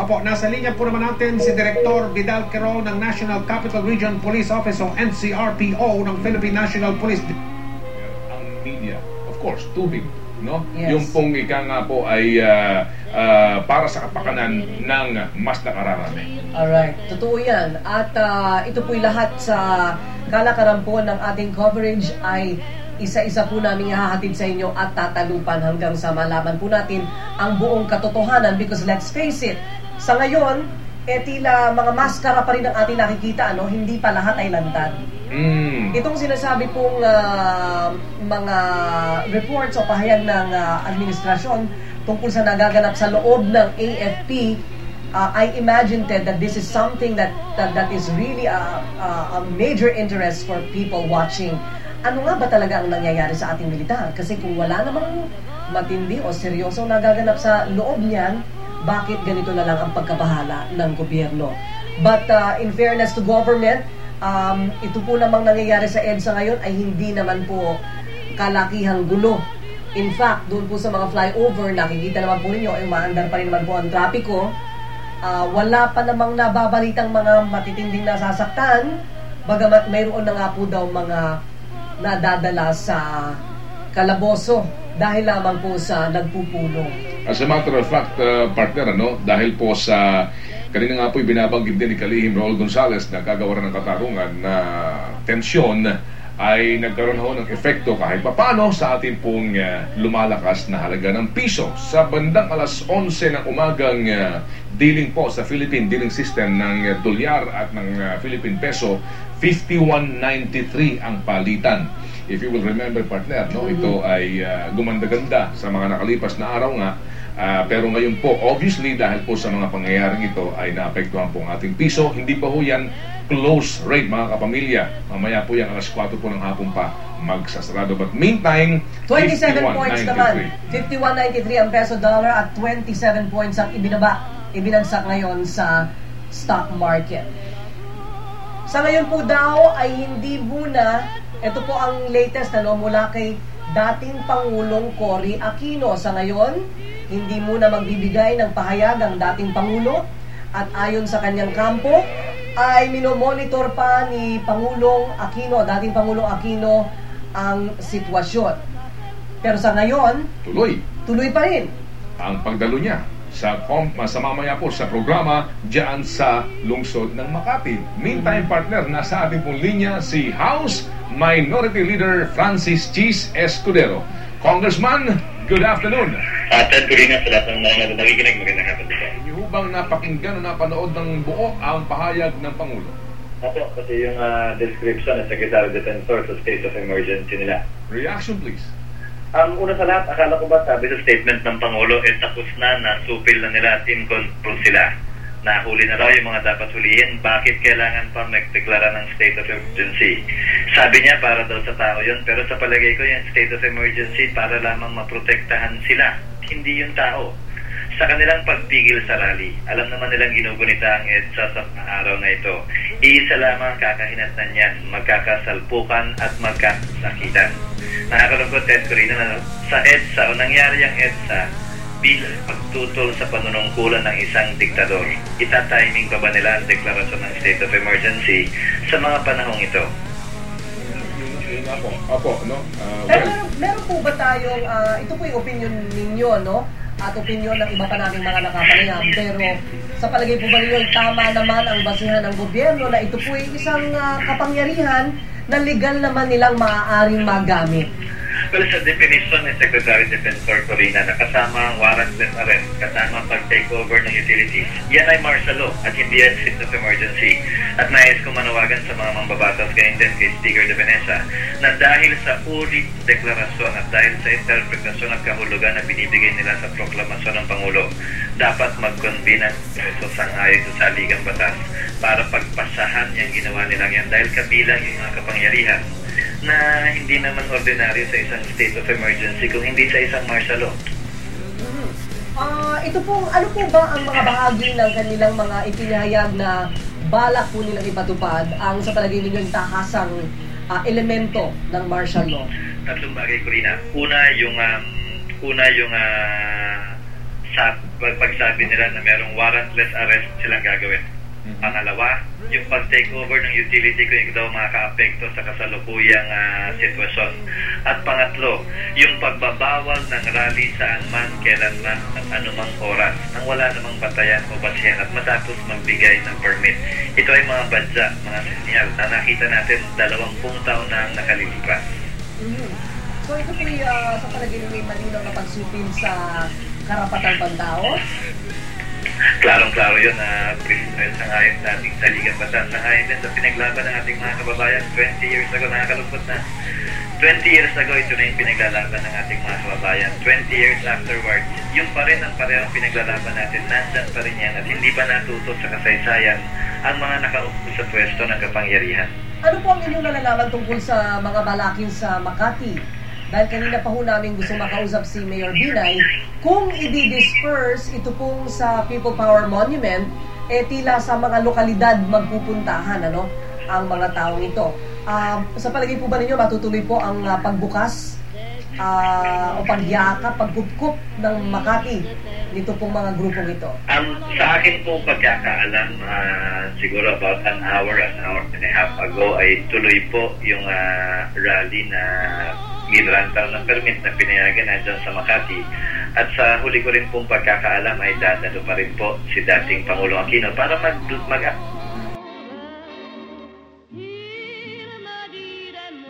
Opo, nasa linya po naman natin si Director Vidal Quero ng National Capital Region Police Office o NCRPO ng Philippine National Police. ang media, of course, tubig, no? Yes. Yung pong ika nga po ay ah, ah, para sa kapakanan ng mas nakararami. Alright, totoo yan. At ah, ito po'y lahat sa kalakaran po ng ating coverage ay isa-isa po namin ihahatid sa inyo at tatalupan hanggang sa malaman po natin ang buong katotohanan because let's face it, sa ngayon, eh tila mga maskara pa rin ang ating nakikita, ano? hindi pa lahat ay lantad. Mm. Itong sinasabi pong ah, mga reports o pahayag ng ah, administrasyon tungkol sa nagaganap sa loob ng AFP, ah, I imagined that, that this is something that that, that is really a, a, a major interest for people watching. Ano nga ba talaga ang nangyayari sa ating militar? Kasi kung wala namang matindi o seryoso nagaganap sa loob niyan, bakit ganito na lang ang pagkabahala ng gobyerno? But uh, in fairness to government, um, ito po namang nangyayari sa EDSA ngayon ay hindi naman po kalakihang gulo. In fact, doon po sa mga flyover, nakikita naman po ninyo, ay maandar pa rin naman po ang trapiko. Ah, wala pa namang nababalitang mga matitinding nasasaktan, bagamat mayroon na nga po daw mga nadadala sa kalaboso dahil lamang po sa nagpupulong. As a matter of fact, uh, partner, ano, dahil po sa kanina nga po binabanggit din ni Kalihim Raul Gonzales na gagawa ng katarungan na tensyon ay nagkaroon ho ng epekto kahit papano sa ating pong uh, lumalakas na halaga ng piso. Sa bandang alas 11 ng umagang uh, dealing po sa Philippine dealing system ng uh, dolyar at ng uh, Philippine peso, 51.93 ang palitan. If you will remember partner, no, ito ay uh, gumanda-ganda sa mga nakalipas na araw nga Ah, pero ngayon po, obviously, dahil po sa mga pangyayaring ito ay naapektuhan po ang ating piso. Hindi pa ho yan close rate, mga kapamilya. Mamaya po yan alas 4 po ng hapon pa magsasarado. But meantime, 27 points naman. 51.93. 51.93 ang peso dollar at 27 points ang ibinaba, ibinagsak ngayon sa stock market. Sa ngayon po daw ay hindi muna, ito po ang latest ano, mula kay dating Pangulong Cory Aquino. Sa ngayon, hindi muna magbibigay ng pahayag ang dating Pangulo at ayon sa kanyang kampo, ay minomonitor pa ni Pangulong Aquino, dating Pangulong Aquino, ang sitwasyon. Pero sa ngayon, Tuloy tuloy pa rin. ang pagdalo niya sa, kom- sa mamaya po sa programa dyan sa lungsod ng Makati. Meantime, partner, nasa ating pong linya si House Minority Leader Francis Cheese Escudero. Congressman, good afternoon. At Ted Corina, sa lahat ng mga nakikinig, magandang hapon po. Inyo bang napakinggan o napanood ng buo ang pahayag ng Pangulo? Ako, kasi yung ah, description ng Secretary Defensor sa state of emergency nila. Reaction please. Ang una sa lahat, akala ko ba sabi sa statement ng Pangulo, eh tapos na, nasupil na nila at in control sila. Nahuli na raw yung mga dapat hulihin, bakit kailangan pa magdeklara ng state of emergency? Sabi niya para daw sa tao yun, pero sa palagay ko yung state of emergency para lamang maprotektahan sila, hindi yung tao. Sa kanilang pagpigil sa rally, alam naman nilang ginugunita ang EDSA sa araw na ito. Iisa lamang ang kakahinatnan niyan, magkakasalpukan at magkakasakitan. Nakakalungkot, Ted Corina, na sa EDSA o nangyari ang EDSA bilang pagtutol sa panunungkulan ng isang diktador. Itatiming pa ba nila ang deklarasyon ng state of emergency sa mga panahong ito? Yun nga po. Opo, no? Pero well, meron, meron po ba tayong, ah, ito po yung opinion ninyo, no? At opinion ng iba pa nating mga nakapanayam. Pero sa palagay po ba ninyo, tama naman ang basihan ng gobyerno na ito po ay isang ah, kapangyarihan na legal naman nilang maaaring magamit. Well, sa definition ni Secretary Defensor Corina na kasama ang warrantless arrest, kasama ang pag-take over ng utilities, yan ay martial law at hindi yan state of emergency. At nais ko manawagan sa mga mambabatas ganyan din kay Speaker de Veneza na dahil sa uri deklarasyon at dahil sa interpretasyon at kahulugan na binibigay nila sa proklamasyon ng Pangulo, dapat mag-convene ang Kongreso sang-ayon sa saligang batas para pagpasahan yung ginawa nilang yan dahil kabilang yung mga kapangyarihan na hindi naman ordinaryo sa isang state of emergency kung hindi sa isang martial law. Ah, ito po, ano po ba ang mga bahagi ng kanilang mga ipinahayag na balak po nilang ipatupad ang sa palagay ninyo yung tahasang ah, elemento ng martial law? Tatlong bagay, Corina. Una, yung um, una yung ah, sa pag- pagsabi nila na merong warrantless arrest silang gagawin. Pangalawa, yung pag-take over ng utility kung ikaw daw makaka-apekto sa kasalukuyang ah, sitwasyon. At pangatlo, yung pagbabawal ng rally saan man, kailan man, at anumang oras, nang wala namang batayan o basihan at matapos magbigay ng permit. Ito ay mga badya, mga sinyal na nakita natin dalawampung taon na ang nakalilipas. Mhm. So ito po sa palagay may malinaw na pagsupin sa karapatang pantao. Klarong-klaro yun na uh, sa ngayon sa ating saligang batas. Sa ngayon din sa pinaglaban ng ating mga kababayan 20 years ago, nakakalungkot na. 20 years ago, ito na yung pinaglalaban ng ating mga kababayan. 20 years afterwards, yung pa rin ang parehong pinaglalaban natin. Nandyan pa rin yan at hindi pa natuto sa kasaysayan ang mga nakaupo sa pwesto ng kapangyarihan. Ano po ang inyong nalalaman tungkol sa mga balakin sa Makati? Dahil kanina pa ho namin gusto makausap si Mayor Binay, kung i-disperse ito pong sa People Power Monument, eh tila sa mga lokalidad magpupuntahan ano, ang mga taong ito. Ah, sa palagay po ba ninyo matutuloy po ang ah, pagbukas ah, o pagyakap, pagkupkup ng Makati nito pong mga grupong ito? Ang sa akin po pagkakaalam, ah, siguro about an hour, an hour and a half ago, ay tuloy po yung ah, rally na ginrantaw ng permit na pinayagan na dyan sa Makati. At sa huli ko rin pong pagkakaalam ay dadalo pa rin po si dating Pangulong Aquino para mag, mag Il m'a dit des